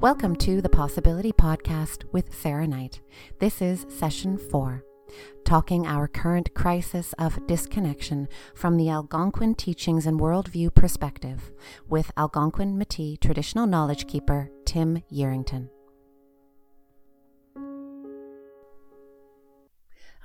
Welcome to the Possibility Podcast with Sarah Knight. This is session four, talking our current crisis of disconnection from the Algonquin teachings and worldview perspective with Algonquin Métis traditional knowledge keeper Tim Yearington.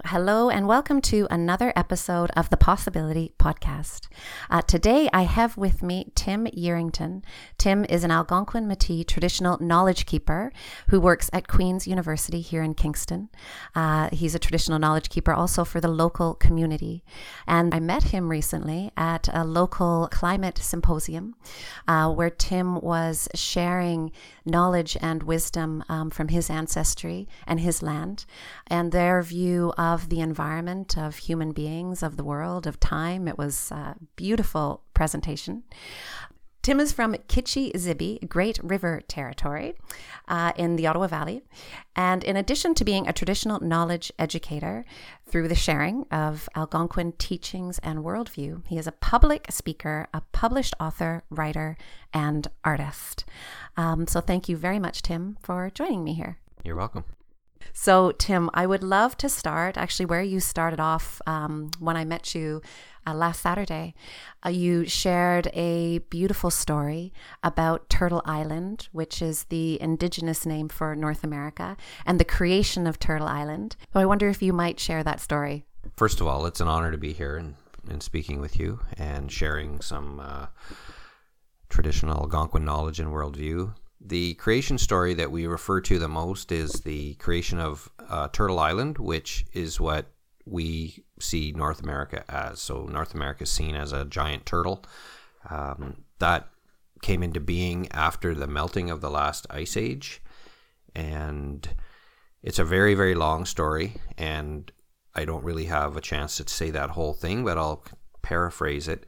Hello, and welcome to another episode of the Possibility Podcast. Uh, today, I have with me Tim Yearington. Tim is an Algonquin Métis traditional knowledge keeper who works at Queen's University here in Kingston. Uh, he's a traditional knowledge keeper also for the local community. And I met him recently at a local climate symposium uh, where Tim was sharing knowledge and wisdom um, from his ancestry and his land and their view of the environment, of human beings, of the world, of time. It was a beautiful presentation. Tim is from Kitchi Zibi, Great River Territory uh, in the Ottawa Valley. And in addition to being a traditional knowledge educator through the sharing of Algonquin teachings and worldview, he is a public speaker, a published author, writer, and artist. Um, so thank you very much, Tim, for joining me here. You're welcome. So, Tim, I would love to start actually where you started off um, when I met you uh, last Saturday. Uh, you shared a beautiful story about Turtle Island, which is the indigenous name for North America, and the creation of Turtle Island. So, I wonder if you might share that story. First of all, it's an honor to be here and, and speaking with you and sharing some uh, traditional Algonquin knowledge and worldview the creation story that we refer to the most is the creation of uh, Turtle Island, which is what we see North America as. So North America is seen as a giant turtle. Um, that came into being after the melting of the last ice age, and it's a very very long story, and I don't really have a chance to say that whole thing, but I'll paraphrase it.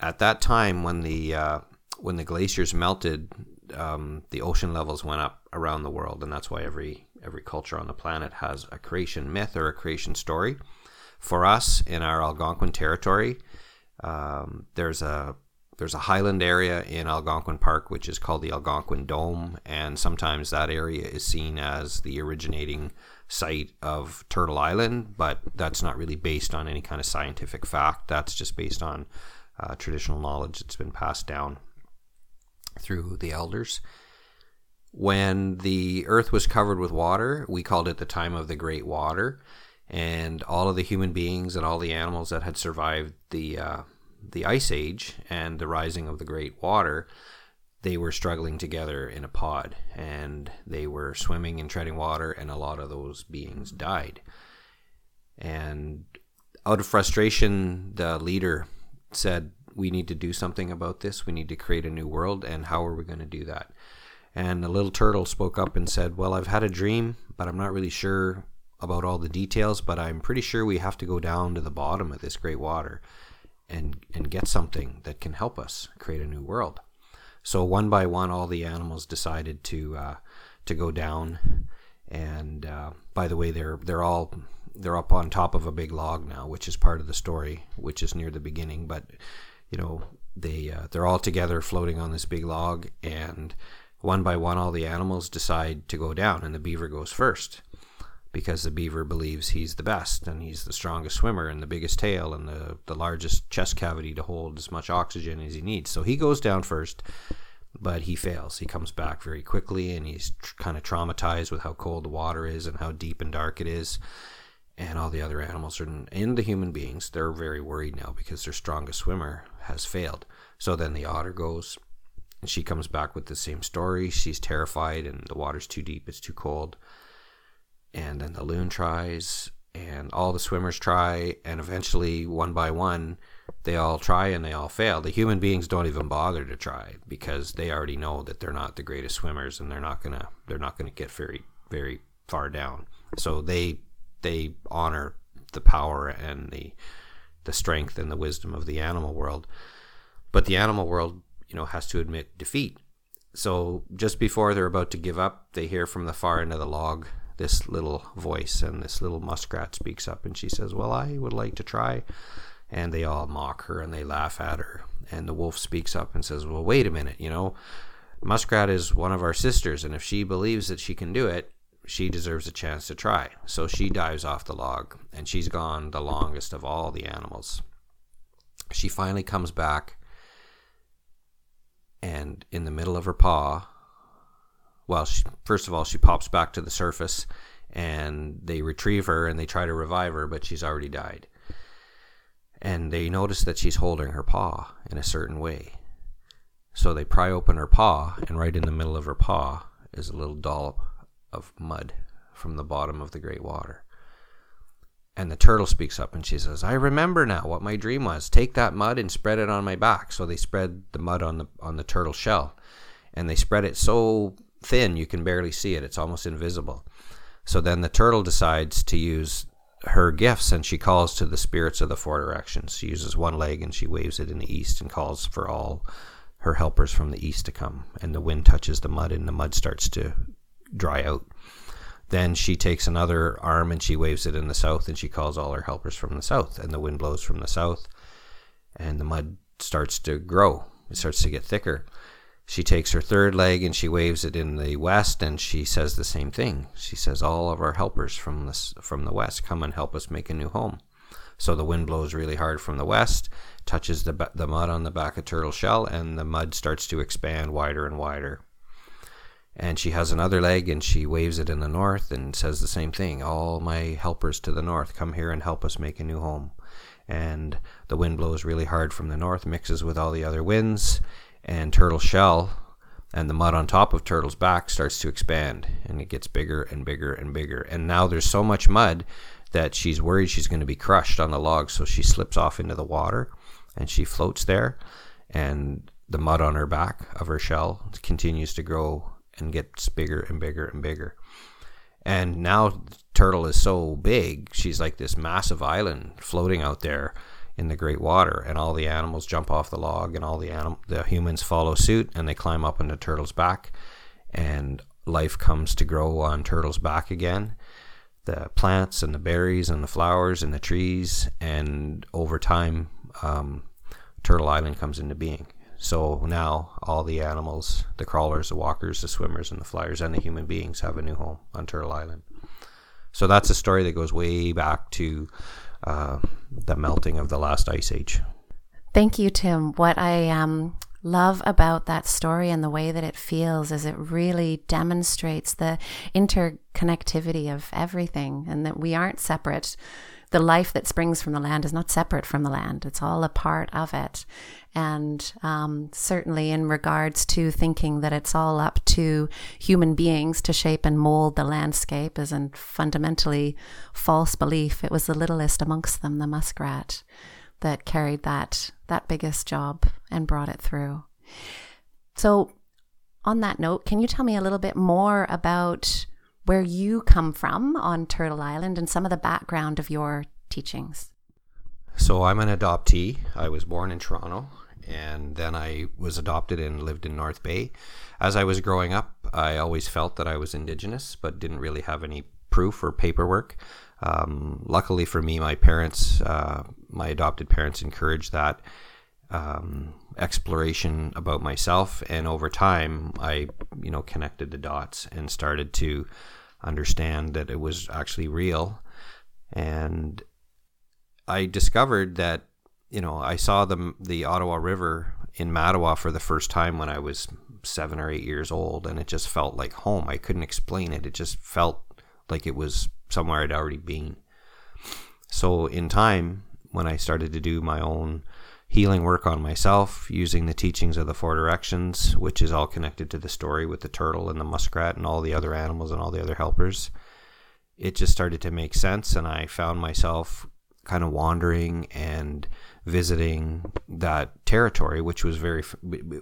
At that time, when the uh, when the glaciers melted, um, the ocean levels went up around the world, and that's why every every culture on the planet has a creation myth or a creation story. For us in our Algonquin territory, um, there's a there's a highland area in Algonquin Park which is called the Algonquin Dome, and sometimes that area is seen as the originating site of Turtle Island, but that's not really based on any kind of scientific fact. That's just based on uh, traditional knowledge that's been passed down through the elders. When the earth was covered with water, we called it the time of the great water, and all of the human beings and all the animals that had survived the uh, the ice age and the rising of the great water, they were struggling together in a pod, and they were swimming and treading water, and a lot of those beings died. And out of frustration, the leader said, we need to do something about this. We need to create a new world. And how are we going to do that? And the little turtle spoke up and said, Well, I've had a dream, but I'm not really sure about all the details, but I'm pretty sure we have to go down to the bottom of this great water and, and get something that can help us create a new world. So one by one, all the animals decided to uh, to go down. And uh, by the way, they're they're all they're up on top of a big log now, which is part of the story, which is near the beginning. But you know they uh, they're all together floating on this big log and one by one all the animals decide to go down and the beaver goes first because the beaver believes he's the best and he's the strongest swimmer and the biggest tail and the, the largest chest cavity to hold as much oxygen as he needs. So he goes down first but he fails. He comes back very quickly and he's tr- kind of traumatized with how cold the water is and how deep and dark it is. And all the other animals are and the human beings they're very worried now because their strongest swimmer has failed. So then the otter goes and she comes back with the same story. She's terrified and the water's too deep it's too cold. And then the loon tries and all the swimmers try. And eventually one by one they all try and they all fail. The human beings don't even bother to try because they already know that they're not the greatest swimmers and they're not gonna they're not gonna get very very far down. So they they honor the power and the the strength and the wisdom of the animal world. But the animal world, you know, has to admit defeat. So just before they're about to give up, they hear from the far end of the log this little voice, and this little muskrat speaks up, and she says, "Well, I would like to try." And they all mock her and they laugh at her. And the wolf speaks up and says, "Well, wait a minute, you know." Muskrat is one of our sisters, and if she believes that she can do it, she deserves a chance to try. So she dives off the log, and she's gone the longest of all the animals. She finally comes back, and in the middle of her paw, well, she, first of all, she pops back to the surface, and they retrieve her and they try to revive her, but she's already died. And they notice that she's holding her paw in a certain way. So they pry open her paw, and right in the middle of her paw is a little dollop of mud from the bottom of the great water. And the turtle speaks up and she says, I remember now what my dream was. Take that mud and spread it on my back. So they spread the mud on the on the turtle shell. And they spread it so thin you can barely see it. It's almost invisible. So then the turtle decides to use her gifts and she calls to the spirits of the four directions. She uses one leg and she waves it in the east and calls for all her helpers from the east to come. And the wind touches the mud and the mud starts to dry out. Then she takes another arm and she waves it in the south and she calls all her helpers from the south. And the wind blows from the south and the mud starts to grow. It starts to get thicker. She takes her third leg and she waves it in the west and she says the same thing. She says, All of our helpers from, this, from the west come and help us make a new home. So the wind blows really hard from the west, touches the, the mud on the back of turtle shell, and the mud starts to expand wider and wider. And she has another leg and she waves it in the north and says the same thing. All my helpers to the north, come here and help us make a new home. And the wind blows really hard from the north, mixes with all the other winds, and turtle shell and the mud on top of turtle's back starts to expand and it gets bigger and bigger and bigger. And now there's so much mud that she's worried she's going to be crushed on the log, so she slips off into the water and she floats there. And the mud on her back of her shell continues to grow and gets bigger and bigger and bigger. And now Turtle is so big, she's like this massive island floating out there in the great water, and all the animals jump off the log, and all the anim- the humans follow suit, and they climb up into Turtle's back, and life comes to grow on Turtle's back again, the plants and the berries and the flowers and the trees, and over time, um, Turtle Island comes into being. So now all the animals, the crawlers, the walkers, the swimmers, and the flyers, and the human beings have a new home on Turtle Island. So that's a story that goes way back to uh, the melting of the last ice age. Thank you, Tim. What I um, love about that story and the way that it feels is it really demonstrates the interconnectivity of everything and that we aren't separate. The life that springs from the land is not separate from the land, it's all a part of it. And um, certainly, in regards to thinking that it's all up to human beings to shape and mold the landscape, is a fundamentally false belief. It was the littlest amongst them, the muskrat, that carried that that biggest job and brought it through. So, on that note, can you tell me a little bit more about where you come from on Turtle Island and some of the background of your teachings? So, I'm an adoptee. I was born in Toronto and then I was adopted and lived in North Bay. As I was growing up, I always felt that I was Indigenous, but didn't really have any proof or paperwork. Um, luckily for me, my parents, uh, my adopted parents, encouraged that um, exploration about myself, and over time, I, you know, connected the dots and started to understand that it was actually real, and I discovered that you know, I saw the the Ottawa River in Mattawa for the first time when I was seven or eight years old, and it just felt like home. I couldn't explain it. It just felt like it was somewhere I'd already been. So in time, when I started to do my own healing work on myself using the teachings of the four directions, which is all connected to the story with the turtle and the muskrat and all the other animals and all the other helpers, it just started to make sense, and I found myself kind of wandering and visiting that territory, which was very,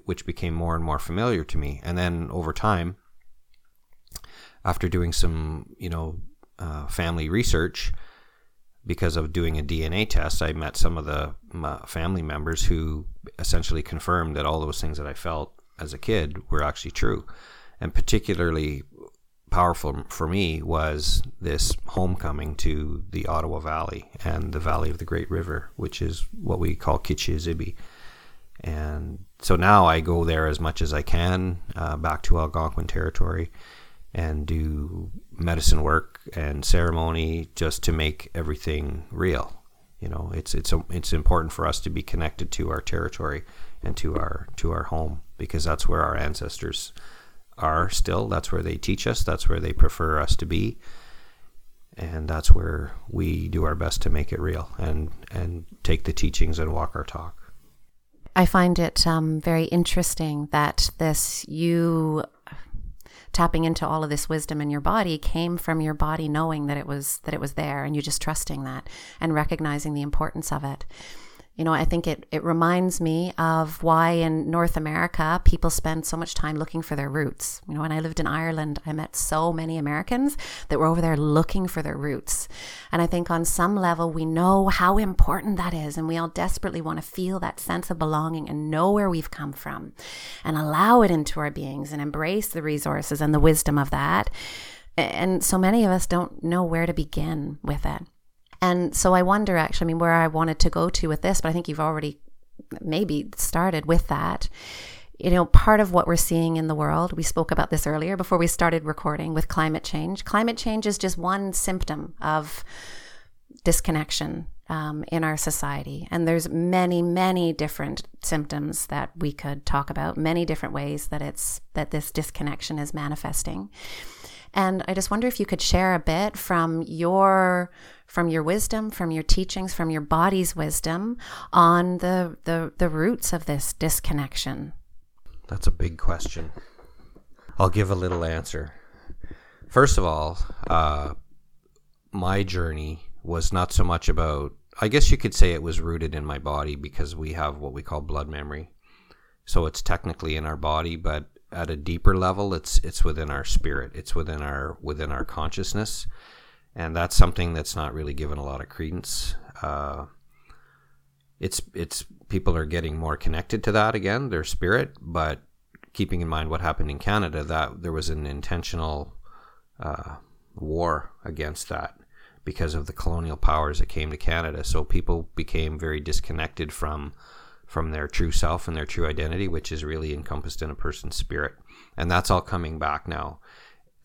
which became more and more familiar to me. And then over time, after doing some, you know, uh, family research, because of doing a DNA test, I met some of the family members who essentially confirmed that all those things that I felt as a kid were actually true. And particularly powerful for me was this homecoming to the Ottawa Valley and the Valley of the Great River, which is what we call Kitchizibbi. And so now I go there as much as I can uh, back to Algonquin territory and do medicine work and ceremony just to make everything real. You know, it's it's it's important for us to be connected to our territory and to our to our home because that's where our ancestors are still. That's where they teach us. That's where they prefer us to be, and that's where we do our best to make it real and and take the teachings and walk our talk. I find it um, very interesting that this you tapping into all of this wisdom in your body came from your body knowing that it was that it was there and you just trusting that and recognizing the importance of it you know, I think it, it reminds me of why in North America people spend so much time looking for their roots. You know, when I lived in Ireland, I met so many Americans that were over there looking for their roots. And I think on some level, we know how important that is. And we all desperately want to feel that sense of belonging and know where we've come from and allow it into our beings and embrace the resources and the wisdom of that. And so many of us don't know where to begin with it. And so I wonder actually, I mean, where I wanted to go to with this, but I think you've already maybe started with that. You know, part of what we're seeing in the world, we spoke about this earlier before we started recording with climate change. Climate change is just one symptom of disconnection um, in our society. And there's many, many different symptoms that we could talk about, many different ways that it's that this disconnection is manifesting. And I just wonder if you could share a bit from your from your wisdom, from your teachings, from your body's wisdom on the the, the roots of this disconnection. That's a big question. I'll give a little answer. First of all, uh, my journey was not so much about. I guess you could say it was rooted in my body because we have what we call blood memory. So it's technically in our body, but at a deeper level it's it's within our spirit it's within our within our consciousness. And that's something that's not really given a lot of credence. Uh, it's it's people are getting more connected to that again their spirit but keeping in mind what happened in Canada that there was an intentional uh, war against that because of the colonial powers that came to Canada. So people became very disconnected from from their true self and their true identity, which is really encompassed in a person's spirit. And that's all coming back now.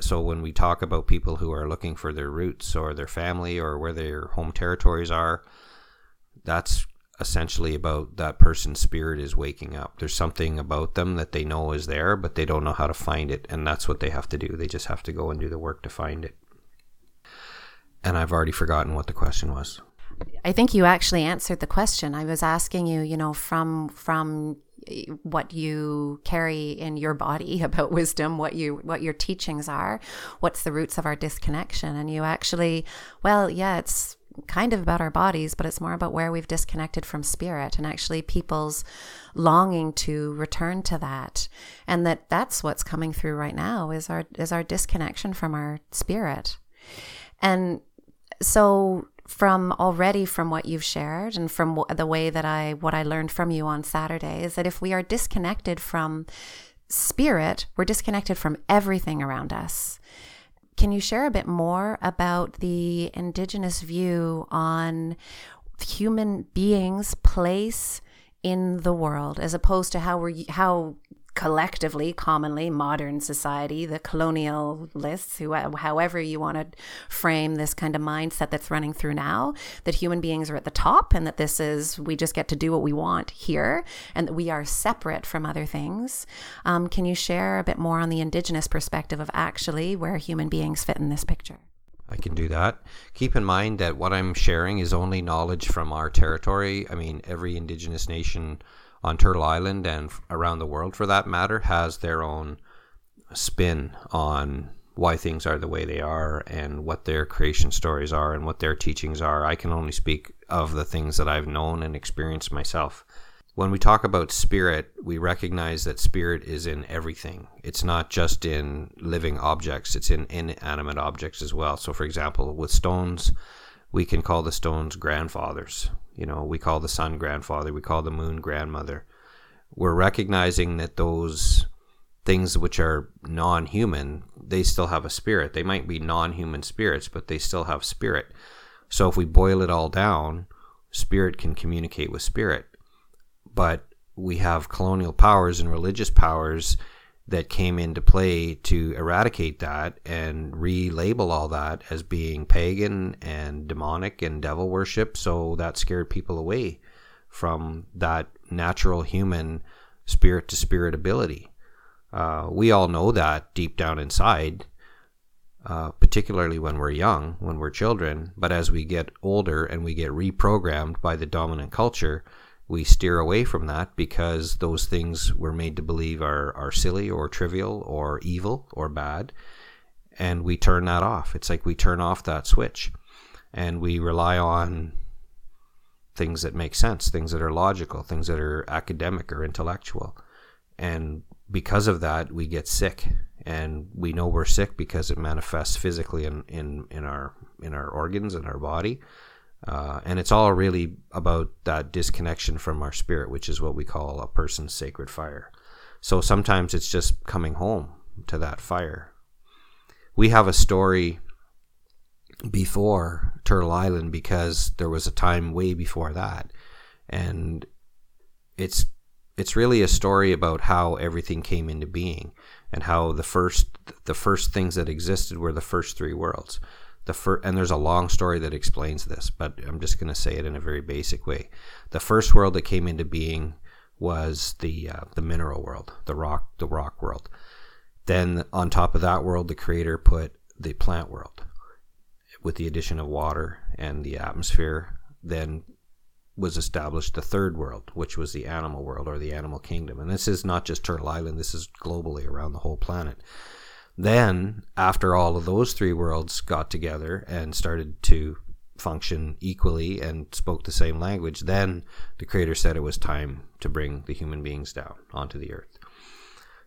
So when we talk about people who are looking for their roots or their family or where their home territories are, that's essentially about that person's spirit is waking up. There's something about them that they know is there, but they don't know how to find it. And that's what they have to do. They just have to go and do the work to find it. And I've already forgotten what the question was. I think you actually answered the question. I was asking you, you know, from from eh, what you carry in your body about wisdom, what you what your teachings are, what's the roots of our disconnection, and you actually, well, yeah, it's kind of about our bodies, but it's more about where we've disconnected from spirit and actually people's longing to return to that, and that that's what's coming through right now is our is our disconnection from our spirit, and so from already from what you've shared and from the way that I what I learned from you on Saturday is that if we are disconnected from spirit, we're disconnected from everything around us. Can you share a bit more about the indigenous view on human beings' place in the world as opposed to how we're how collectively, commonly, modern society, the colonialists, who, however you want to frame this kind of mindset that's running through now, that human beings are at the top and that this is, we just get to do what we want here and that we are separate from other things. Um, can you share a bit more on the Indigenous perspective of actually where human beings fit in this picture? I can do that. Keep in mind that what I'm sharing is only knowledge from our territory. I mean, every Indigenous nation on Turtle Island and around the world for that matter has their own spin on why things are the way they are and what their creation stories are and what their teachings are. I can only speak of the things that I've known and experienced myself. When we talk about spirit, we recognize that spirit is in everything. It's not just in living objects, it's in inanimate objects as well. So, for example, with stones, we can call the stones grandfathers. You know, we call the sun grandfather, we call the moon grandmother. We're recognizing that those things which are non human, they still have a spirit. They might be non human spirits, but they still have spirit. So if we boil it all down, spirit can communicate with spirit. But we have colonial powers and religious powers that came into play to eradicate that and relabel all that as being pagan and demonic and devil worship. So that scared people away from that natural human spirit to spirit ability. Uh, we all know that deep down inside, uh, particularly when we're young, when we're children. But as we get older and we get reprogrammed by the dominant culture, we steer away from that because those things we're made to believe are, are silly or trivial or evil or bad. And we turn that off. It's like we turn off that switch and we rely on things that make sense, things that are logical, things that are academic or intellectual. And because of that, we get sick. And we know we're sick because it manifests physically in, in, in our in our organs and our body. Uh, and it's all really about that disconnection from our spirit, which is what we call a person's sacred fire. So sometimes it's just coming home to that fire. We have a story before Turtle Island because there was a time way before that. And it's it's really a story about how everything came into being and how the first the first things that existed were the first three worlds the first and there's a long story that explains this but i'm just going to say it in a very basic way. The first world that came into being was the uh, the mineral world the rock the rock world. Then on top of that world the creator put the plant world with the addition of water and the atmosphere. Then was established the third world which was the animal world or the animal kingdom. And this is not just turtle island this is globally around the whole planet then, after all of those three worlds got together and started to function equally and spoke the same language, then the Creator said it was time to bring the human beings down onto the earth.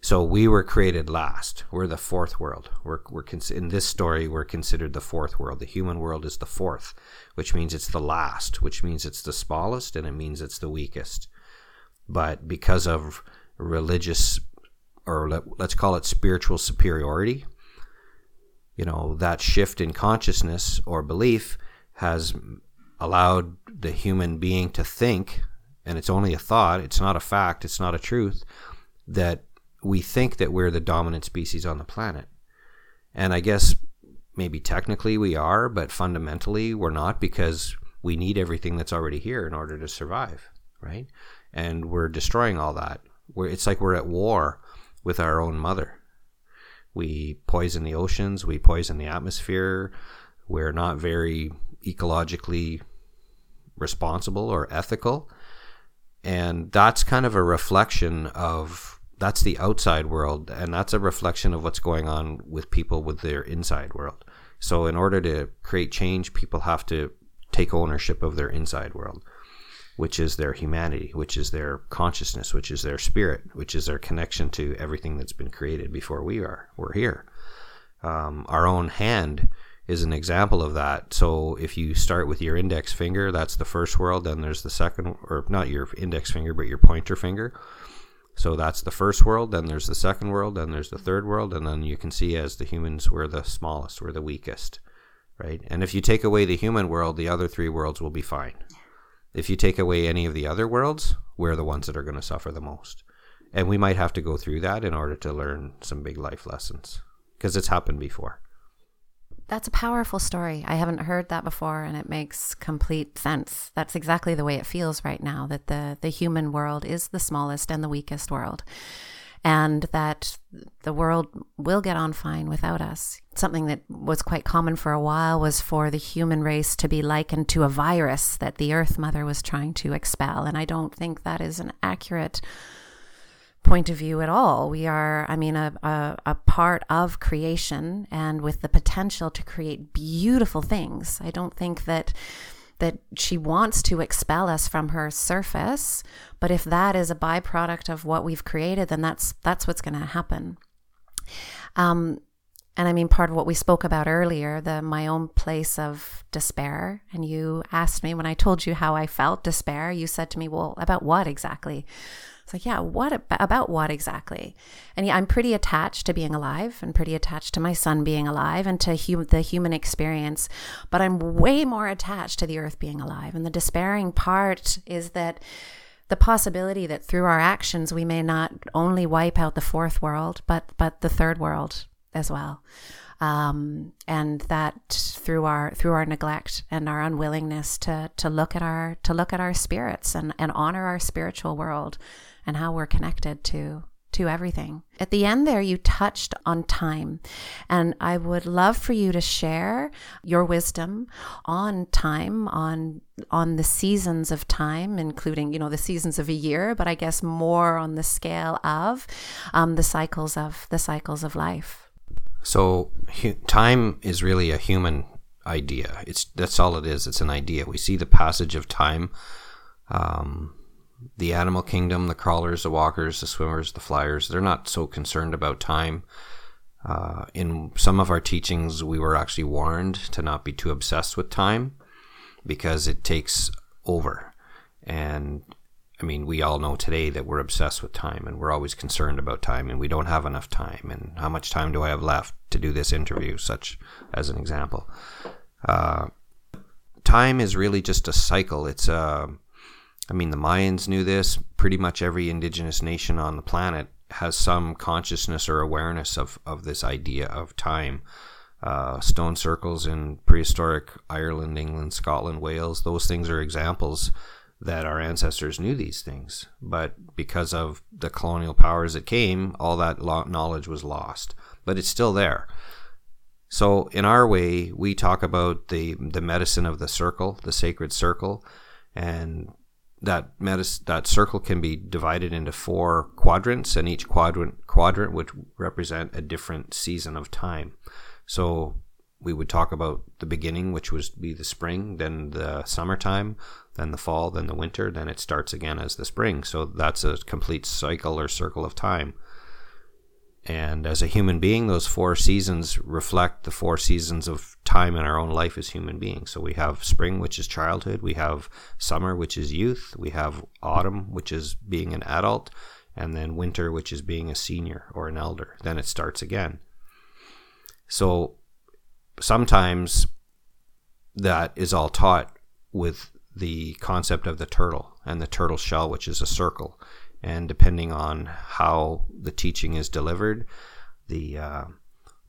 So we were created last. We're the fourth world. We're, we're cons- in this story, we're considered the fourth world. The human world is the fourth, which means it's the last, which means it's the smallest, and it means it's the weakest. But because of religious or let, let's call it spiritual superiority, you know, that shift in consciousness or belief has allowed the human being to think, and it's only a thought, it's not a fact, it's not a truth, that we think that we're the dominant species on the planet. And I guess maybe technically we are, but fundamentally we're not because we need everything that's already here in order to survive, right? And we're destroying all that. We're, it's like we're at war with our own mother. We poison the oceans, we poison the atmosphere. We're not very ecologically responsible or ethical. And that's kind of a reflection of that's the outside world and that's a reflection of what's going on with people with their inside world. So in order to create change, people have to take ownership of their inside world which is their humanity, which is their consciousness, which is their spirit, which is their connection to everything that's been created before we are. We're here. Um, our own hand is an example of that. So if you start with your index finger, that's the first world. Then there's the second, or not your index finger, but your pointer finger. So that's the first world. Then there's the second world. Then there's the third world. And then you can see as the humans, we're the smallest, we're the weakest, right? And if you take away the human world, the other three worlds will be fine. If you take away any of the other worlds, we're the ones that are going to suffer the most. And we might have to go through that in order to learn some big life lessons because it's happened before. That's a powerful story. I haven't heard that before and it makes complete sense. That's exactly the way it feels right now that the the human world is the smallest and the weakest world and that the world will get on fine without us. Something that was quite common for a while was for the human race to be likened to a virus that the Earth Mother was trying to expel. And I don't think that is an accurate point of view at all. We are, I mean, a, a, a, part of creation and with the potential to create beautiful things. I don't think that that she wants to expel us from her surface but if that is a byproduct of what we've created then that's that's what's going to happen um, and I mean, part of what we spoke about earlier, the my own place of despair. And you asked me when I told you how I felt despair, you said to me, Well, about what exactly? It's like, yeah, what about what exactly? And yeah, I'm pretty attached to being alive and pretty attached to my son being alive and to hum- the human experience, but I'm way more attached to the earth being alive. And the despairing part is that the possibility that through our actions we may not only wipe out the fourth world, but but the third world as well. Um, and that through our through our neglect and our unwillingness to to look at our to look at our spirits and, and honor our spiritual world and how we're connected to to everything. At the end there, you touched on time, and I would love for you to share your wisdom on time, on on the seasons of time, including you know the seasons of a year, but I guess more on the scale of um, the cycles of the cycles of life. So hu- time is really a human idea. It's that's all it is. It's an idea. We see the passage of time. Um, the animal kingdom, the crawlers, the walkers, the swimmers, the flyers, they're not so concerned about time. Uh, in some of our teachings, we were actually warned to not be too obsessed with time because it takes over. And I mean, we all know today that we're obsessed with time and we're always concerned about time and we don't have enough time. And how much time do I have left to do this interview, such as an example? Uh, time is really just a cycle. It's a I mean, the Mayans knew this. Pretty much every indigenous nation on the planet has some consciousness or awareness of, of this idea of time. Uh, stone circles in prehistoric Ireland, England, Scotland, Wales, those things are examples that our ancestors knew these things. But because of the colonial powers that came, all that knowledge was lost. But it's still there. So, in our way, we talk about the, the medicine of the circle, the sacred circle, and that that circle can be divided into four quadrants, and each quadrant quadrant would represent a different season of time. So we would talk about the beginning, which would be the spring, then the summertime, then the fall, then the winter, then it starts again as the spring. So that's a complete cycle or circle of time. And as a human being, those four seasons reflect the four seasons of time in our own life as human beings. So we have spring, which is childhood, we have summer, which is youth, we have autumn, which is being an adult, and then winter, which is being a senior or an elder. Then it starts again. So sometimes that is all taught with the concept of the turtle and the turtle shell, which is a circle and depending on how the teaching is delivered, the uh,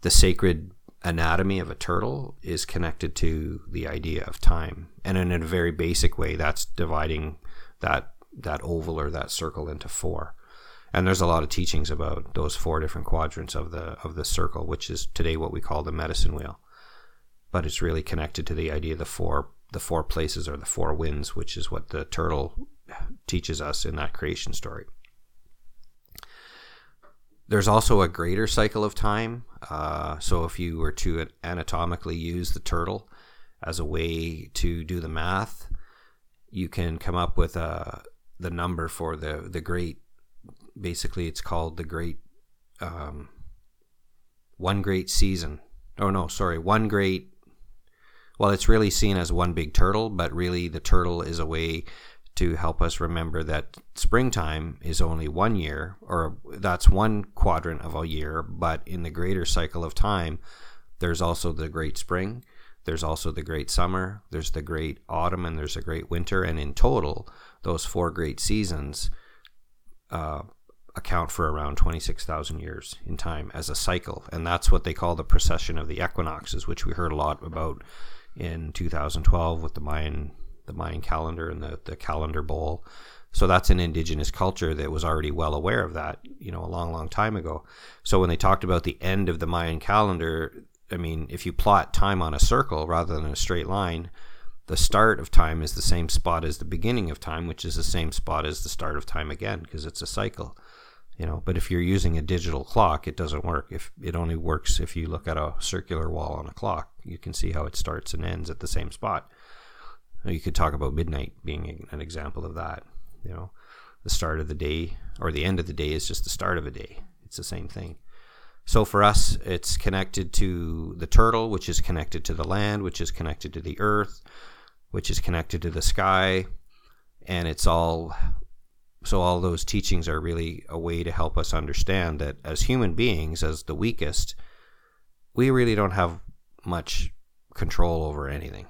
the sacred anatomy of a turtle is connected to the idea of time, and in a very basic way, that's dividing that that oval or that circle into four. And there's a lot of teachings about those four different quadrants of the of the circle, which is today what we call the medicine wheel. But it's really connected to the idea of the four the four places or the four winds, which is what the turtle teaches us in that creation story. There's also a greater cycle of time. Uh, so if you were to anatomically use the turtle as a way to do the math, you can come up with a, uh, the number for the, the great. Basically, it's called the great um, one great season. Oh no, sorry, one great. Well, it's really seen as one big turtle, but really the turtle is a way to help us remember that springtime is only one year, or that's one quadrant of a year, but in the greater cycle of time, there's also the great spring, there's also the great summer, there's the great autumn, and there's a great winter. And in total, those four great seasons uh, account for around 26,000 years in time as a cycle. And that's what they call the precession of the equinoxes, which we heard a lot about in 2012 with the Mayan the Mayan calendar and the, the calendar bowl. So that's an indigenous culture that was already well aware of that, you know, a long, long time ago. So when they talked about the end of the Mayan calendar, I mean, if you plot time on a circle rather than a straight line, the start of time is the same spot as the beginning of time, which is the same spot as the start of time again, because it's a cycle. You know, but if you're using a digital clock, it doesn't work. If it only works if you look at a circular wall on a clock, you can see how it starts and ends at the same spot. You could talk about midnight being an example of that. You know, the start of the day or the end of the day is just the start of a day. It's the same thing. So for us, it's connected to the turtle, which is connected to the land, which is connected to the earth, which is connected to the sky, and it's all. So all those teachings are really a way to help us understand that as human beings, as the weakest, we really don't have much control over anything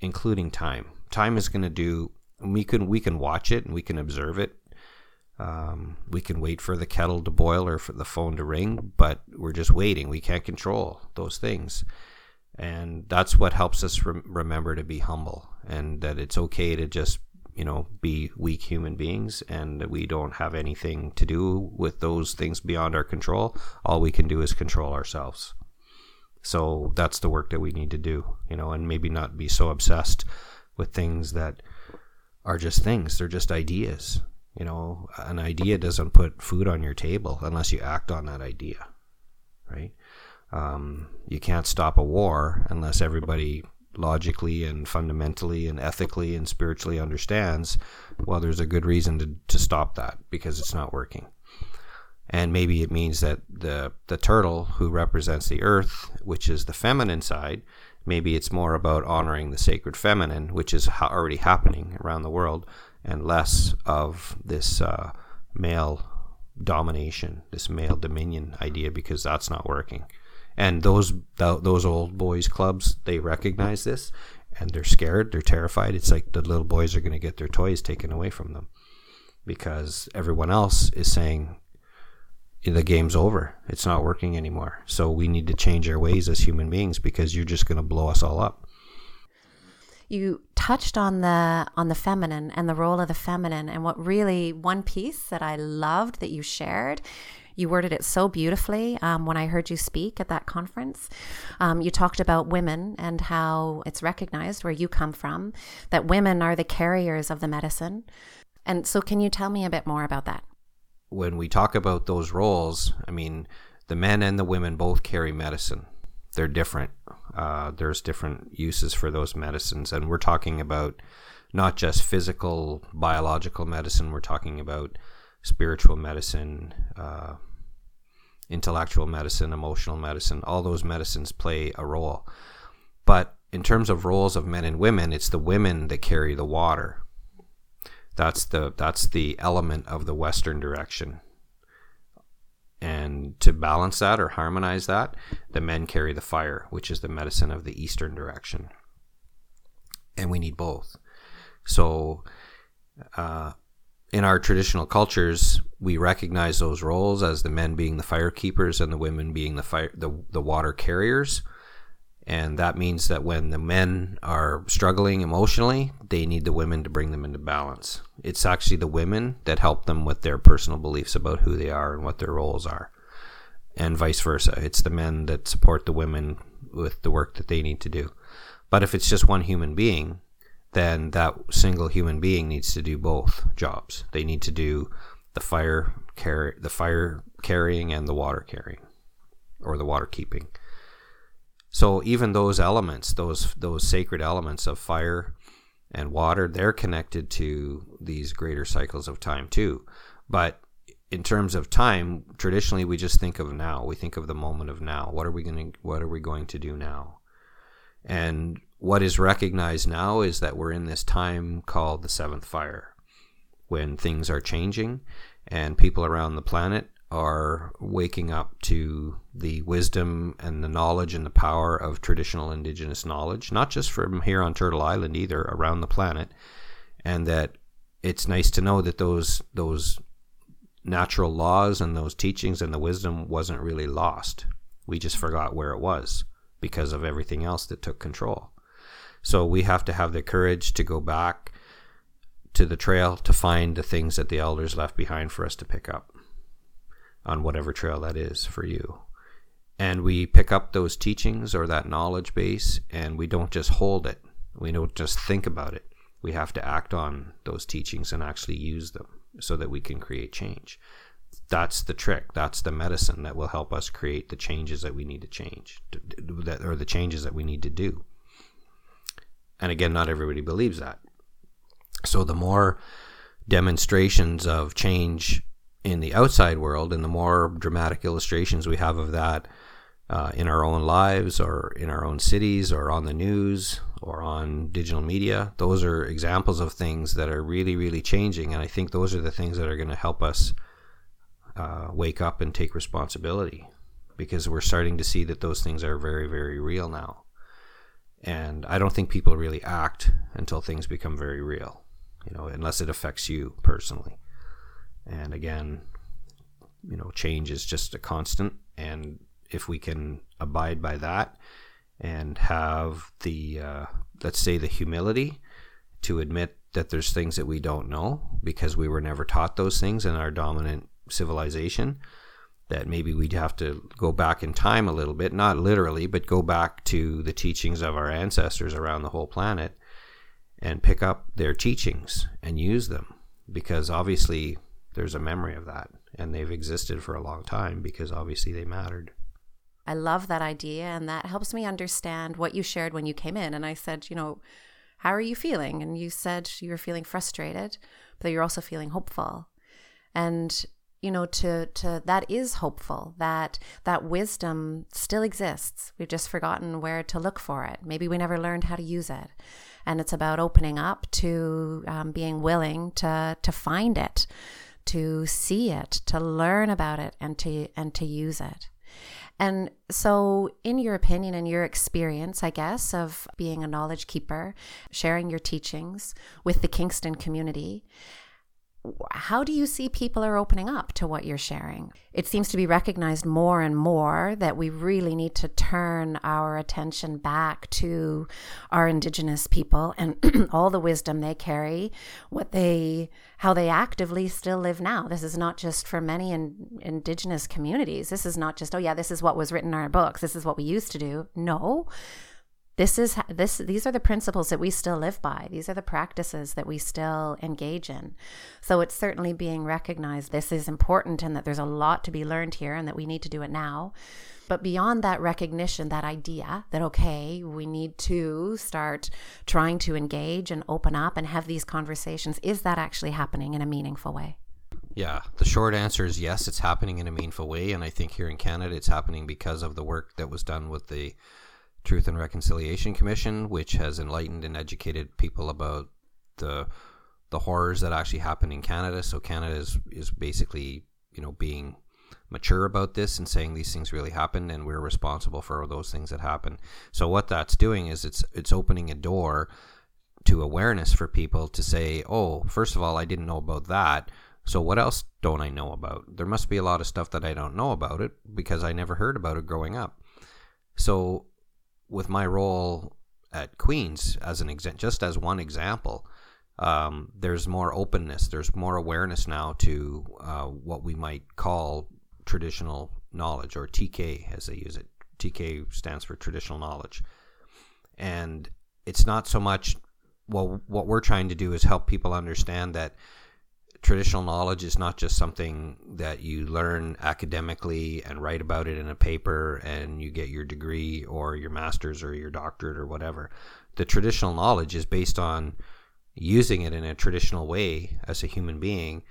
including time. Time is going to do we can we can watch it and we can observe it. Um, we can wait for the kettle to boil or for the phone to ring, but we're just waiting. We can't control those things, and that's what helps us rem- remember to be humble and that it's okay to just you know be weak human beings and that we don't have anything to do with those things beyond our control. All we can do is control ourselves. So that's the work that we need to do, you know, and maybe not be so obsessed with things that are just things. They're just ideas. You know, an idea doesn't put food on your table unless you act on that idea, right? Um, you can't stop a war unless everybody logically and fundamentally and ethically and spiritually understands, well, there's a good reason to, to stop that because it's not working and maybe it means that the the turtle who represents the earth which is the feminine side maybe it's more about honoring the sacred feminine which is ha- already happening around the world and less of this uh, male domination this male dominion idea because that's not working. And those th- those old boys clubs they recognize this and they're scared they're terrified. It's like the little boys are going to get their toys taken away from them because everyone else is saying the game's over. It's not working anymore. So we need to change our ways as human beings because you're just going to blow us all up. You touched on the on the feminine and the role of the feminine and what really one piece that I loved that you shared. You worded it so beautifully um, when I heard you speak at that conference. Um, you talked about women and how it's recognized where you come from that women are the carriers of the medicine. And so, can you tell me a bit more about that? When we talk about those roles, I mean, the men and the women both carry medicine. They're different. Uh, there's different uses for those medicines, and we're talking about not just physical, biological medicine. We're talking about spiritual medicine, uh, intellectual medicine, emotional medicine. All those medicines play a role. But in terms of roles of men and women, it's the women that carry the water. That's the that's the element of the western direction. And to balance that or harmonize that, the men carry the fire, which is the medicine of the eastern direction. And we need both. So, uh, in our traditional cultures, we recognize those roles as the men being the fire keepers and the women being the fire the, the water carriers. And that means that when the men are struggling emotionally, they need the women to bring them into balance. It's actually the women that help them with their personal beliefs about who they are and what their roles are, and vice versa. It's the men that support the women with the work that they need to do. But if it's just one human being, then that single human being needs to do both jobs. They need to do the fire the fire carrying and the water carrying, or the water keeping. So even those elements, those those sacred elements of fire and water, they're connected to these greater cycles of time too. But in terms of time, traditionally we just think of now. We think of the moment of now. What are we going what are we going to do now? And what is recognized now is that we're in this time called the seventh fire when things are changing and people around the planet are waking up to the wisdom and the knowledge and the power of traditional indigenous knowledge, not just from here on Turtle Island either, around the planet, and that it's nice to know that those those natural laws and those teachings and the wisdom wasn't really lost. We just forgot where it was because of everything else that took control. So we have to have the courage to go back to the trail to find the things that the elders left behind for us to pick up on whatever trail that is for you. And we pick up those teachings or that knowledge base and we don't just hold it. We don't just think about it. We have to act on those teachings and actually use them so that we can create change. That's the trick. That's the medicine that will help us create the changes that we need to change, or the changes that we need to do. And again, not everybody believes that. So the more demonstrations of change in the outside world, and the more dramatic illustrations we have of that uh, in our own lives or in our own cities or on the news or on digital media, those are examples of things that are really, really changing. And I think those are the things that are going to help us uh, wake up and take responsibility because we're starting to see that those things are very, very real now. And I don't think people really act until things become very real. you know, unless it affects you personally. And again, you know, change is just a constant. And if we can abide by that and have the, uh, let's say, the humility to admit that there's things that we don't know because we were never taught those things in our dominant civilization, that maybe we'd have to go back in time a little bit, not literally, but go back to the teachings of our ancestors around the whole planet and pick up their teachings and use them because obviously there's a memory of that and they've existed for a long time because obviously they mattered. I love that idea and that helps me understand what you shared when you came in and I said, you know, how are you feeling? And you said you were feeling frustrated, but you're also feeling hopeful. And you know to to that is hopeful that that wisdom still exists we've just forgotten where to look for it maybe we never learned how to use it and it's about opening up to um, being willing to to find it to see it to learn about it and to and to use it. And so, in your opinion and your experience, I guess, of being a knowledge keeper, sharing your teachings with the Kingston community, how do you see people are opening up to what you're sharing? It seems to be recognized more and more that we really need to turn our attention back to our indigenous people and all the wisdom they carry, what they how they actively still live now. This is not just for many in, indigenous communities. This is not just oh yeah, this is what was written in our books. This is what we used to do. No this is this these are the principles that we still live by. These are the practices that we still engage in. So it's certainly being recognized this is important and that there's a lot to be learned here and that we need to do it now. But beyond that recognition that idea that okay we need to start trying to engage and open up and have these conversations is that actually happening in a meaningful way? Yeah, the short answer is yes, it's happening in a meaningful way. And I think here in Canada, it's happening because of the work that was done with the Truth and Reconciliation Commission, which has enlightened and educated people about the the horrors that actually happen in Canada. So Canada is is basically you know being mature about this and saying these things really happened and we're responsible for those things that happen. So what that's doing is it's it's opening a door to awareness for people to say, "Oh, first of all, I didn't know about that." So what else don't I know about? There must be a lot of stuff that I don't know about it because I never heard about it growing up. So with my role at Queen's as an example, just as one example, um, there's more openness. There's more awareness now to uh, what we might call traditional knowledge or TK as they use it. TK stands for traditional knowledge, and it's not so much. Well, what we're trying to do is help people understand that traditional knowledge is not just something that you learn academically and write about it in a paper and you get your degree or your master's or your doctorate or whatever. The traditional knowledge is based on using it in a traditional way as a human being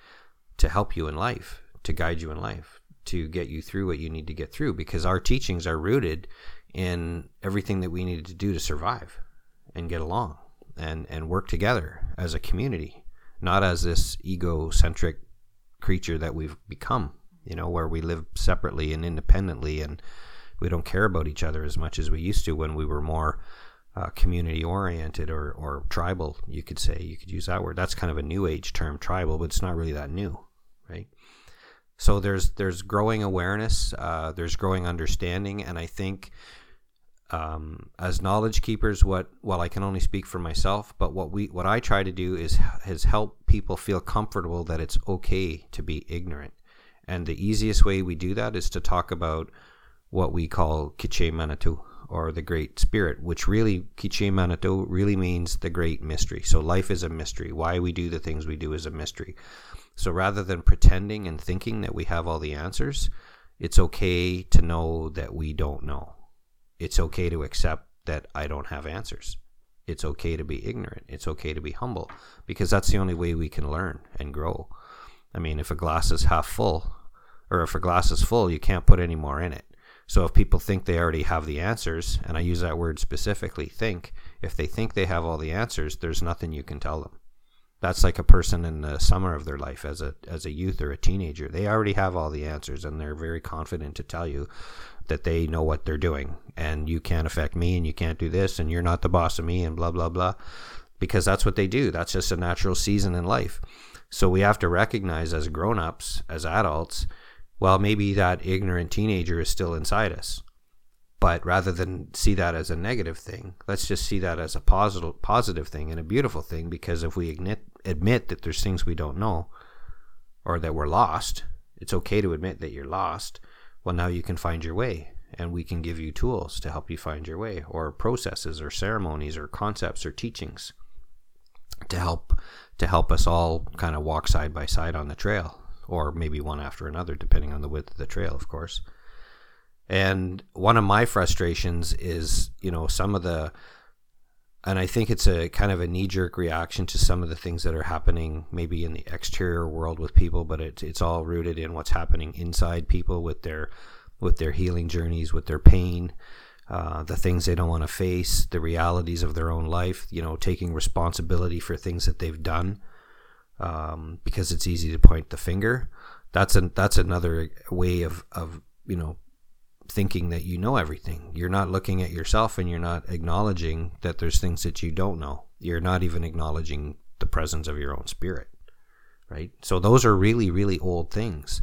to help you in life, to guide you in life, to get you through what you need to get through because our teachings are rooted in everything that we needed to do to survive and get along and, and work together as a community not as this egocentric creature that we've become, you know, where we live separately and independently and we don't care about each other as much as we used to when we were more uh, community oriented or, or tribal, you could say. You could use that word. That's kind of a new age term, tribal, but it's not really that new, right? So there's there's growing awareness, uh, there's growing understanding, and I think um, as knowledge keepers, what well, I can only speak for myself, but what we what I try to do is is help people feel comfortable that it's okay to be ignorant, and the easiest way we do that is to talk about what we call Kiche Manitou or the Great Spirit, which really Kiche Manitou really means the great mystery. So life is a mystery. Why we do the things we do is a mystery. So rather than pretending and thinking that we have all the answers, it's okay to know that we don't know it's okay to accept that I don't have answers. It's okay to be ignorant. It's okay to be humble because that's the only way we can learn and grow. I mean, if a glass is half full or if a glass is full, you can't put any more in it. So if people think they already have the answers, and I use that word specifically, think, if they think they have all the answers, there's nothing you can tell them. That's like a person in the summer of their life as a as a youth or a teenager. They already have all the answers and they're very confident to tell you that they know what they're doing and you can't affect me and you can't do this and you're not the boss of me and blah blah blah because that's what they do. That's just a natural season in life. So we have to recognize as grown ups, as adults, well, maybe that ignorant teenager is still inside us. But rather than see that as a negative thing, let's just see that as a positive positive thing and a beautiful thing because if we admit, admit that there's things we don't know or that we're lost, it's okay to admit that you're lost. Well, now you can find your way and we can give you tools to help you find your way or processes or ceremonies or concepts or teachings to help to help us all kind of walk side by side on the trail or maybe one after another depending on the width of the trail of course and one of my frustrations is you know some of the and I think it's a kind of a knee jerk reaction to some of the things that are happening maybe in the exterior world with people, but it's it's all rooted in what's happening inside people with their with their healing journeys, with their pain, uh, the things they don't want to face, the realities of their own life. You know, taking responsibility for things that they've done, um, because it's easy to point the finger. That's an that's another way of of you know thinking that you know everything. You're not looking at yourself and you're not acknowledging that there's things that you don't know. You're not even acknowledging the presence of your own spirit, right? So those are really really old things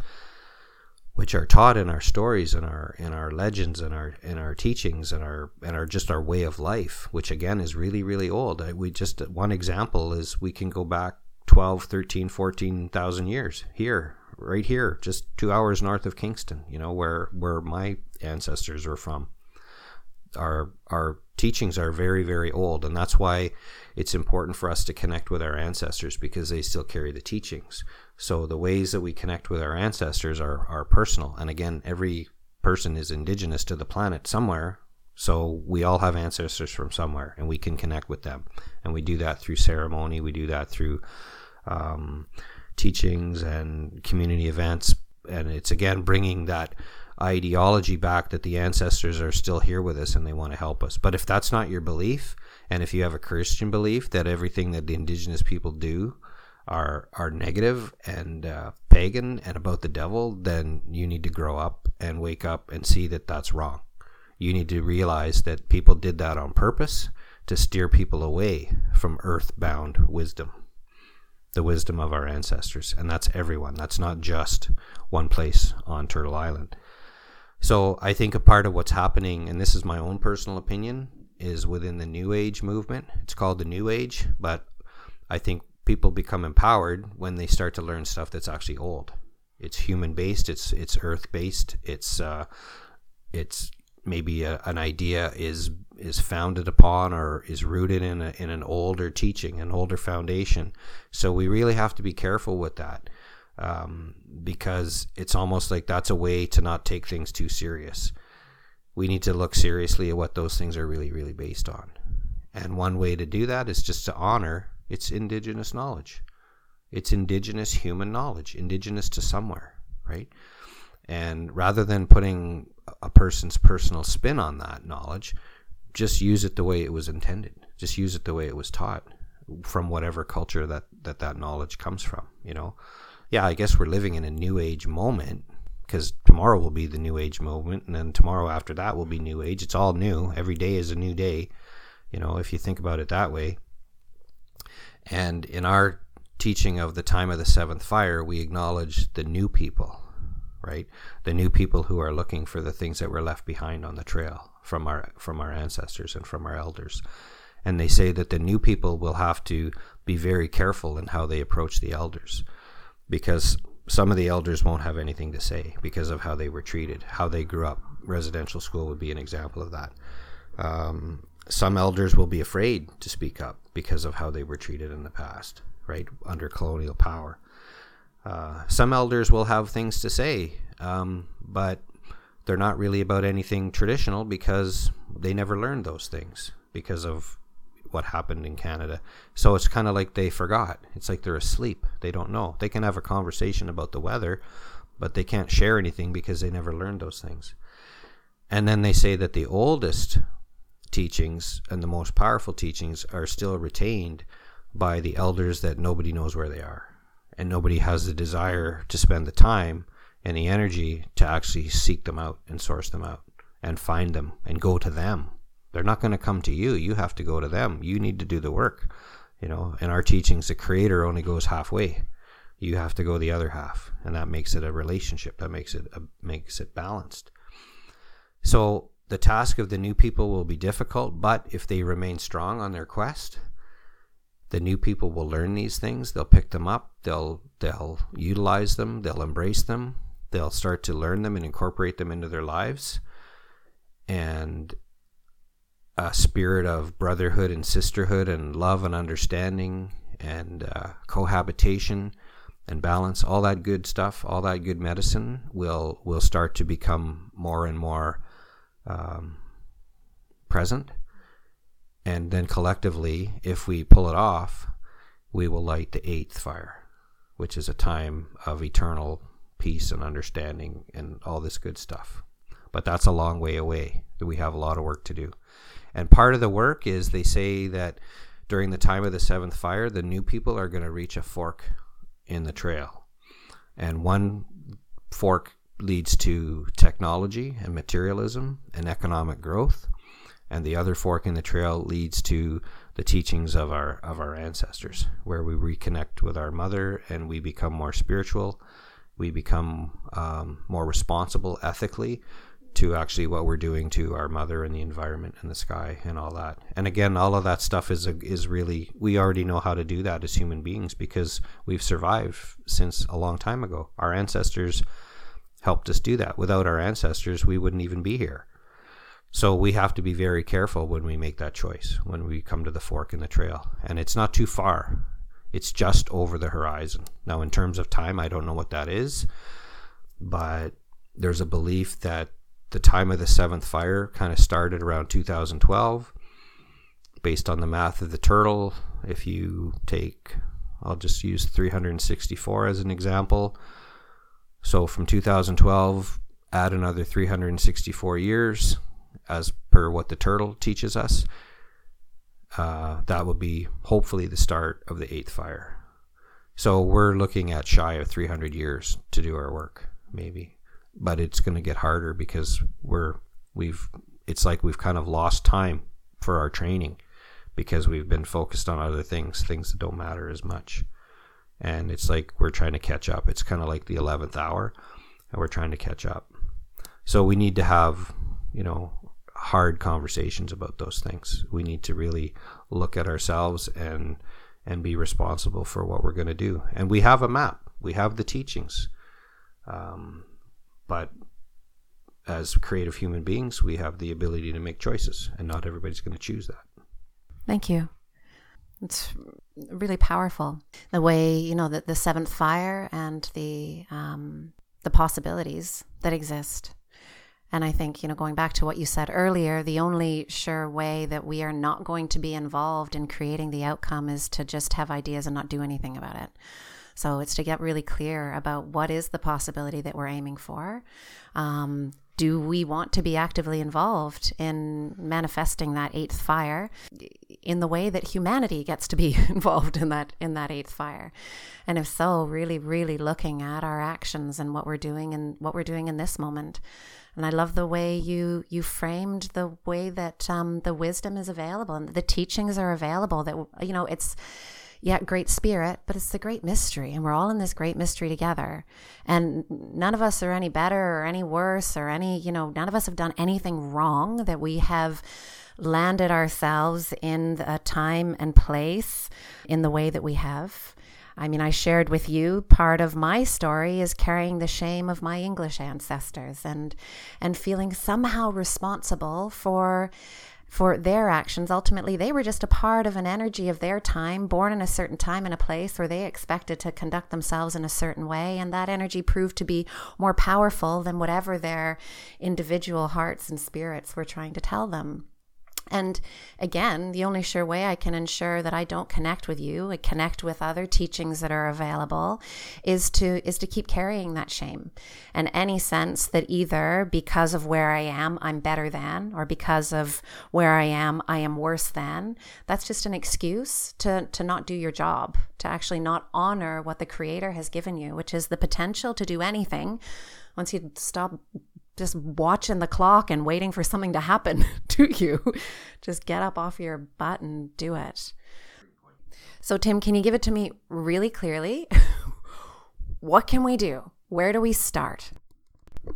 which are taught in our stories and our in our legends and our in our teachings and our and our just our way of life, which again is really really old. We just one example is we can go back 12, 13, 14,000 years here right here, just two hours north of Kingston, you know, where where my ancestors are from. Our our teachings are very very old, and that's why it's important for us to connect with our ancestors because they still carry the teachings. So the ways that we connect with our ancestors are are personal, and again, every person is indigenous to the planet somewhere. So we all have ancestors from somewhere, and we can connect with them, and we do that through ceremony. We do that through um, teachings and community events. And it's again bringing that ideology back that the ancestors are still here with us and they want to help us. But if that's not your belief, and if you have a Christian belief that everything that the indigenous people do are are negative and uh, pagan and about the devil, then you need to grow up and wake up and see that that's wrong. You need to realize that people did that on purpose to steer people away from earthbound wisdom the wisdom of our ancestors, and that's everyone. That's not just one place on Turtle Island. So I think a part of what's happening, and this is my own personal opinion, is within the New Age movement. It's called the New Age, but I think people become empowered when they start to learn stuff that's actually old. It's human based. It's it's earth based. It's uh, it's maybe a, an idea is is founded upon or is rooted in a, in an older teaching, an older foundation. So we really have to be careful with that um, because it's almost like that's a way to not take things too serious. We need to look seriously at what those things are really, really based on. And one way to do that is just to honor its indigenous knowledge. It's indigenous human knowledge, indigenous to somewhere, right? And rather than putting a person's personal spin on that knowledge, just use it the way it was intended. Just use it the way it was taught from whatever culture that that, that knowledge comes from, you know. Yeah, I guess we're living in a new age moment because tomorrow will be the new age moment and then tomorrow after that will be new age. It's all new. Every day is a new day, you know, if you think about it that way. And in our teaching of the time of the seventh fire, we acknowledge the new people, right? The new people who are looking for the things that were left behind on the trail from our from our ancestors and from our elders. And they say that the new people will have to be very careful in how they approach the elders because some of the elders won't have anything to say because of how they were treated, how they grew up. Residential school would be an example of that. Um, some elders will be afraid to speak up because of how they were treated in the past, right, under colonial power. Uh, some elders will have things to say, um, but they're not really about anything traditional because they never learned those things because of what happened in Canada. So it's kind of like they forgot. It's like they're asleep. They don't know. They can have a conversation about the weather, but they can't share anything because they never learned those things. And then they say that the oldest teachings and the most powerful teachings are still retained by the elders that nobody knows where they are. And nobody has the desire to spend the time and the energy to actually seek them out and source them out and find them and go to them. They're not going to come to you. You have to go to them. You need to do the work. You know, in our teachings, the creator only goes halfway. You have to go the other half, and that makes it a relationship. That makes it a, makes it balanced. So the task of the new people will be difficult, but if they remain strong on their quest, the new people will learn these things. They'll pick them up. They'll they'll utilize them. They'll embrace them. They'll start to learn them and incorporate them into their lives. And a spirit of brotherhood and sisterhood and love and understanding and uh, cohabitation and balance, all that good stuff, all that good medicine will will start to become more and more um, present. And then collectively, if we pull it off, we will light the eighth fire, which is a time of eternal peace and understanding and all this good stuff. But that's a long way away. We have a lot of work to do. And part of the work is they say that during the time of the seventh fire, the new people are going to reach a fork in the trail. And one fork leads to technology and materialism and economic growth. And the other fork in the trail leads to the teachings of our of our ancestors, where we reconnect with our mother and we become more spiritual, we become um, more responsible ethically, to actually what we're doing to our mother and the environment and the sky and all that. And again, all of that stuff is a, is really we already know how to do that as human beings because we've survived since a long time ago. Our ancestors helped us do that. Without our ancestors, we wouldn't even be here. So we have to be very careful when we make that choice, when we come to the fork in the trail. And it's not too far. It's just over the horizon. Now in terms of time, I don't know what that is, but there's a belief that the time of the seventh fire kind of started around 2012. Based on the math of the turtle, if you take, I'll just use 364 as an example. So from 2012, add another 364 years, as per what the turtle teaches us. Uh, that would be hopefully the start of the eighth fire. So we're looking at shy of 300 years to do our work, maybe but it's going to get harder because we're we've it's like we've kind of lost time for our training because we've been focused on other things, things that don't matter as much. And it's like we're trying to catch up. It's kind of like the 11th hour and we're trying to catch up. So we need to have, you know, hard conversations about those things. We need to really look at ourselves and and be responsible for what we're going to do. And we have a map. We have the teachings. Um, but as creative human beings, we have the ability to make choices, and not everybody's going to choose that. Thank you. It's really powerful. The way you know that the seventh fire and the um, the possibilities that exist. And I think, you know, going back to what you said earlier, the only sure way that we are not going to be involved in creating the outcome is to just have ideas and not do anything about it. So it's to get really clear about what is the possibility that we're aiming for. Um, do we want to be actively involved in manifesting that eighth fire in the way that humanity gets to be involved in that in that eighth fire and if so really really looking at our actions and what we're doing and what we're doing in this moment and I love the way you you framed the way that um, the wisdom is available and the teachings are available. That you know, it's yeah, great spirit, but it's the great mystery. And we're all in this great mystery together. And none of us are any better or any worse or any, you know, none of us have done anything wrong that we have landed ourselves in a time and place in the way that we have. I mean, I shared with you part of my story is carrying the shame of my English ancestors and and feeling somehow responsible for for their actions. Ultimately, they were just a part of an energy of their time, born in a certain time and a place where they expected to conduct themselves in a certain way. And that energy proved to be more powerful than whatever their individual hearts and spirits were trying to tell them. And again, the only sure way I can ensure that I don't connect with you, I connect with other teachings that are available, is to is to keep carrying that shame and any sense that either because of where I am I'm better than, or because of where I am I am worse than. That's just an excuse to to not do your job, to actually not honor what the Creator has given you, which is the potential to do anything once you stop just watching the clock and waiting for something to happen to you. Just get up off your butt and do it. So, Tim, can you give it to me really clearly? what can we do? Where do we start?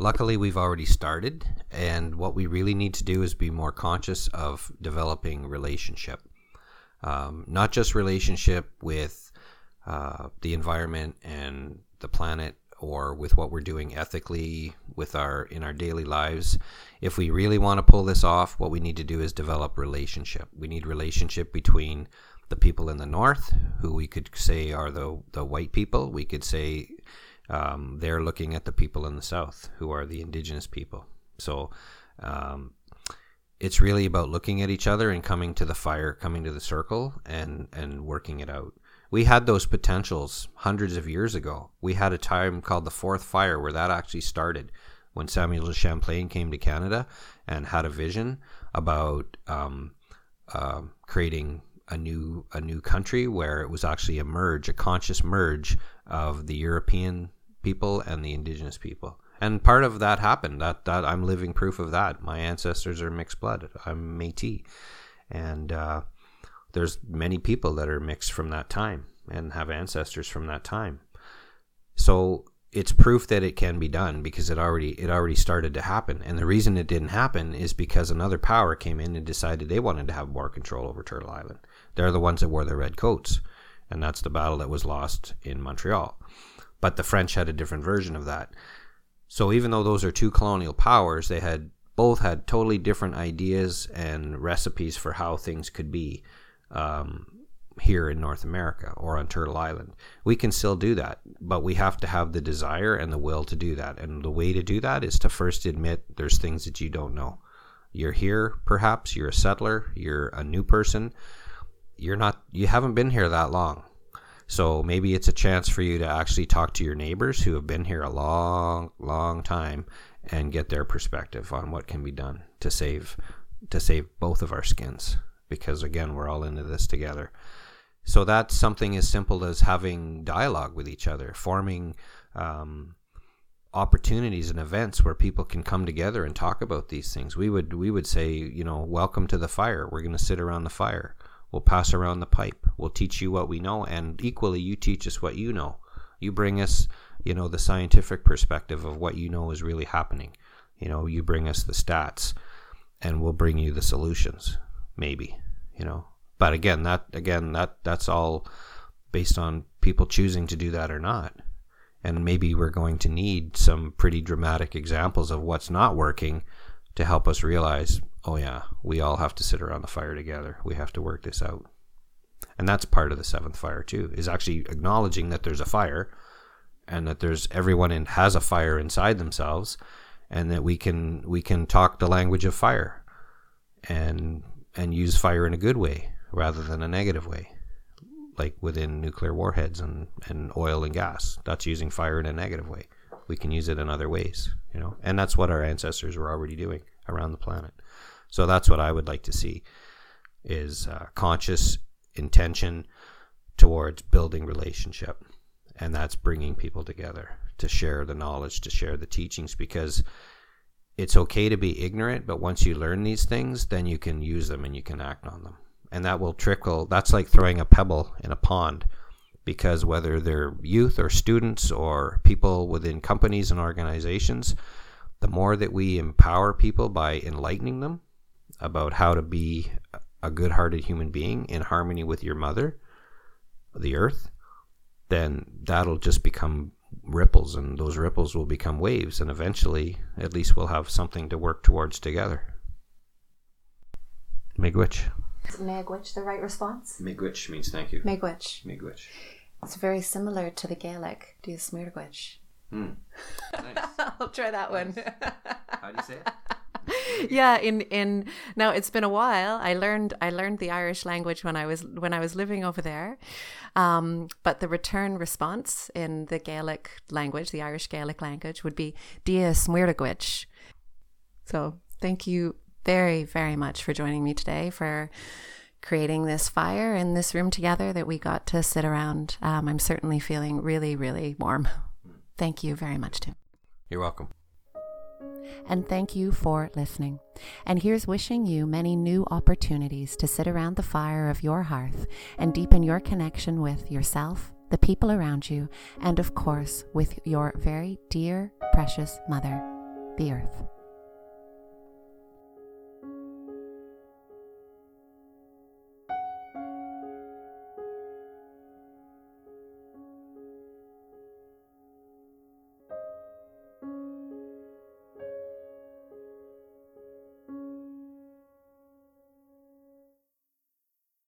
Luckily, we've already started, and what we really need to do is be more conscious of developing relationship. Um, not just relationship with uh, the environment and the planet or with what we're doing ethically with our in our daily lives if we really want to pull this off what we need to do is develop relationship. We need relationship between the people in the north who we could say are the the white people. We could say um, they're looking at the people in the south who are the indigenous people. So um, it's really about looking at each other and coming to the fire coming to the circle and and working it out we had those potentials hundreds of years ago. We had a time called the Fourth Fire where that actually started when Samuel Champlain came to Canada and had a vision about um, uh, creating a new a new country where it was actually a merge, a conscious merge of the European people and the indigenous people. And part of that happened. That that I'm living proof of that. My ancestors are mixed blood. I'm Métis, and uh, there's many people that are mixed from that time and have ancestors from that time. So it's proof that it can be done because it already it already started to happen. And the reason it didn't happen is because another power came in and decided they wanted to have more control over Turtle Island. They're the ones that wore the red coats. And that's the battle that was lost in Montreal. But the French had a different version of that. So even though those are two colonial powers, they had both had totally different ideas and recipes for how things could be um, here in North America or on Turtle Island. We can still do that, but we have to have the desire and the will to do that. And the way to do that is to first admit there's things that you don't know. You're here, perhaps, you're a settler, you're a new person. You're not you haven't been here that long. So maybe it's a chance for you to actually talk to your neighbors who have been here a long, long time and get their perspective on what can be done to save to save both of our skins because again we're all into this together. So that's something as simple as having dialogue with each other forming um, opportunities and events where people can come together and talk about these things. We would we would say you know welcome to the fire. We're going to sit around the fire. We'll pass around the pipe. We'll teach you what we know and equally you teach us what you know. You bring us you know the scientific perspective of what you know is really happening. You know you bring us the stats and we'll bring you the solutions maybe you know. But again that again that that's all based on people choosing to do that or not. And maybe we're going to need some pretty dramatic examples of what's not working to help us realize oh yeah we all have to sit around the fire together. We have to work this out. And that's part of the seventh fire too is actually acknowledging that there's a fire and that there's everyone in has a fire inside themselves and that we can we can talk the language of fire. And and use fire in a good way rather than a negative way, like within nuclear warheads and, and oil and gas. That's using fire in a negative way. We can use it in other ways, you know, and that's what our ancestors were already doing around the planet. So that's what I would like to see is uh, conscious intention towards building relationship, and that's bringing people together to share the knowledge, to share the teachings, because it's okay to be ignorant, but once you learn these things, then you can use them and you can act on them. And that will trickle. That's like throwing a pebble in a pond because whether they're youth or students or people within companies and organizations, the more that we empower people by enlightening them about how to be a good hearted human being in harmony with your mother, the earth, then that'll just become ripples, and those ripples will become waves, and eventually, at least, we'll have something to work towards together. Miigwech. Is Miigwech the right response? Miigwech means thank you. Miigwech. Miigwech. It's very similar to the Gaelic. Do you smeargwech? Hmm. Nice. I'll try that one. How do you say it? yeah in in now it's been a while. I learned i learned the irish language when i was when i was living over there. Um, but the return response in the gaelic language the irish gaelic language would be dia smuiragwich so thank you very very much for joining me today for creating this fire in this room together that we got to sit around. Um, i'm certainly feeling really really warm. Thank you very much tim. You're welcome. And thank you for listening. And here's wishing you many new opportunities to sit around the fire of your hearth and deepen your connection with yourself, the people around you, and of course with your very dear, precious mother, the earth.